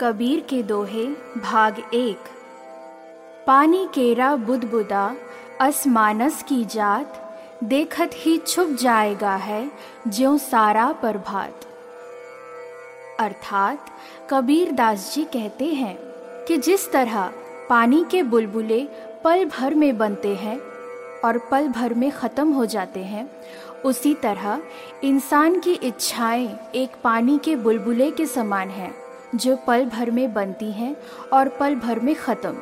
कबीर के दोहे, भाग एक। पानी केरा बुदबुदा, अस मानस की जात, देखत ही छुप जाएगा है ज्यो सारा प्रभात। अर्थात, कबीर दास जी कहते हैं कि जिस तरह पानी के बुलबुले पल भर में बनते हैं और पल भर में ख़त्म हो जाते हैं, उसी तरह इंसान की इच्छाएँ एक पानी के बुलबुले के समान हैं। जो पल भर में बनती हैं और पल भर में ख़त्म।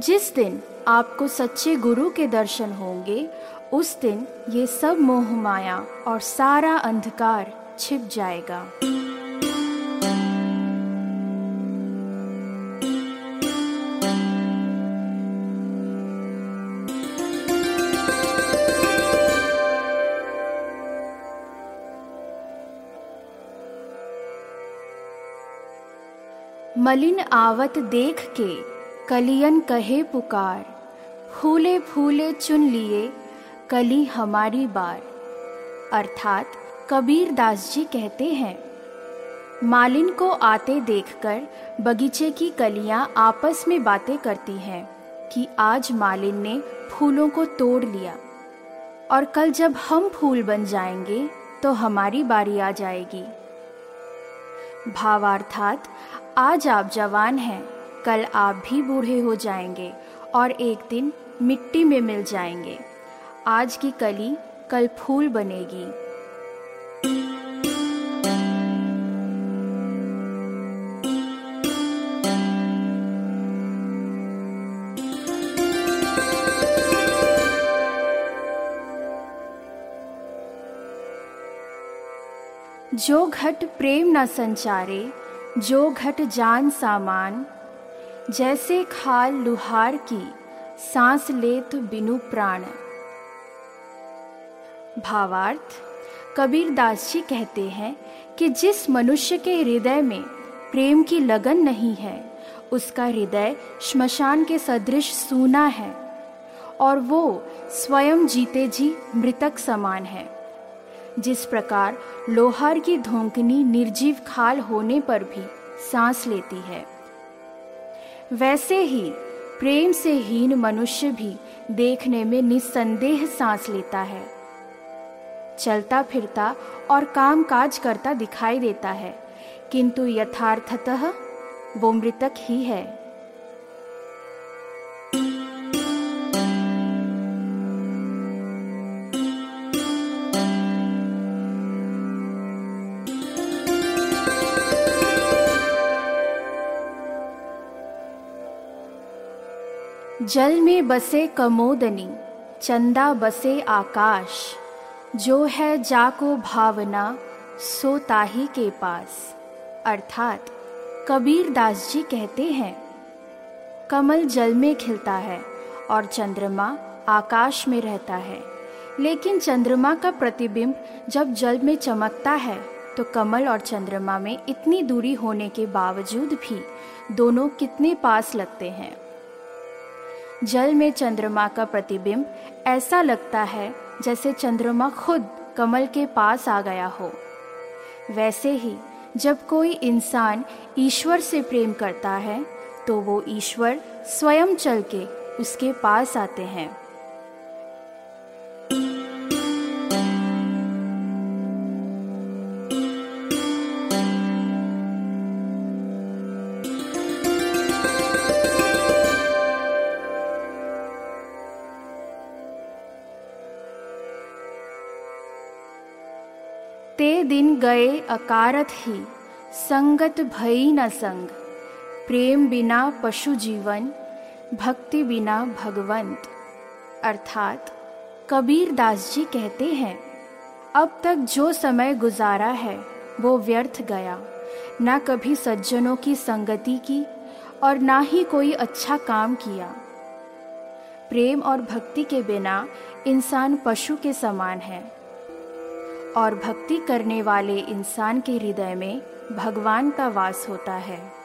जिस दिन आपको सच्चे गुरु के दर्शन होंगे, उस दिन ये सब मोह माया और सारा अंधकार छिप जाएगा। मलिन आवत देख के कलियन कहे पुकार, फूले फूले चुन लिए कली हमारी बार। अर्थात कबीर दास जी कहते हैं, मालिन को आते देखकर बगीचे की कलियाँ आपस में बातें करती हैं कि आज मालिन ने फूलों को तोड़ लिया और कल जब हम फूल बन जाएँगे तो हमारी बारी आ जाएगी। भावार्थात आज आप जवान हैं, कल आप भी बूढ़े हो जाएँगे और एक दिन मिट्टी में मिल जाएँगे। आज की कली कल फूल बनेगी। जो घट प्रेम न संचारे, जो घट जान सामान, जैसे खाल लुहार की, सांस लेत बिनु प्राण। भावार्थ, कबीर दास जी कहते हैं कि जिस मनुष्य के हृदय में प्रेम की लगन नहीं है, उसका हृदय श्मशान के सदृश सूना है, और वो स्वयं जीते जी मृतक समान है। जिस प्रकार लोहार की धोंकनी निर्जीव खाल होने पर भी सांस लेती है। वैसे ही प्रेम से हीन मनुष्य भी देखने में निस्संदेह सांस लेता है। चलता फिरता और काम काज करता दिखाई देता है, किंतु यथार्थतः वो मृतक ही है। जल में बसे कमोदनी, चंदा बसे आकाश। जो है जाको भावना, सो ताही के पास। अर्थात, कबीर दास जी कहते हैं, कमल जल में खिलता है और चंद्रमा आकाश में रहता है। लेकिन चंद्रमा का प्रतिबिंब जब जल में चमकता है तो कमल और चंद्रमा में इतनी दूरी होने के बावजूद भी दोनों कितने पास लगते हैं। जल में चंद्रमा का प्रतिबिंब ऐसा लगता है जैसे चंद्रमा खुद कमल के पास आ गया हो। वैसे ही, जब कोई इंसान ईश्वर से प्रेम करता है तो वो ईश्वर स्वयं चल के उसके पास आते हैं। ते दिन गए अकारत ही, संगत भई न संग। प्रेम बिना पशु जीवन, भक्ति बिना भगवंत। अर्थात, कबीर दास जी कहते हैं, अब तक जो समय गुजारा है, वो व्यर्थ गया। ना कभी सज्जनों की संगति की, और ना ही कोई अच्छा काम किया। प्रेम और भक्ति के बिना इंसान पशु के समान है। और भक्ति करने वाले इंसान के हृदय में भगवान का वास होता है।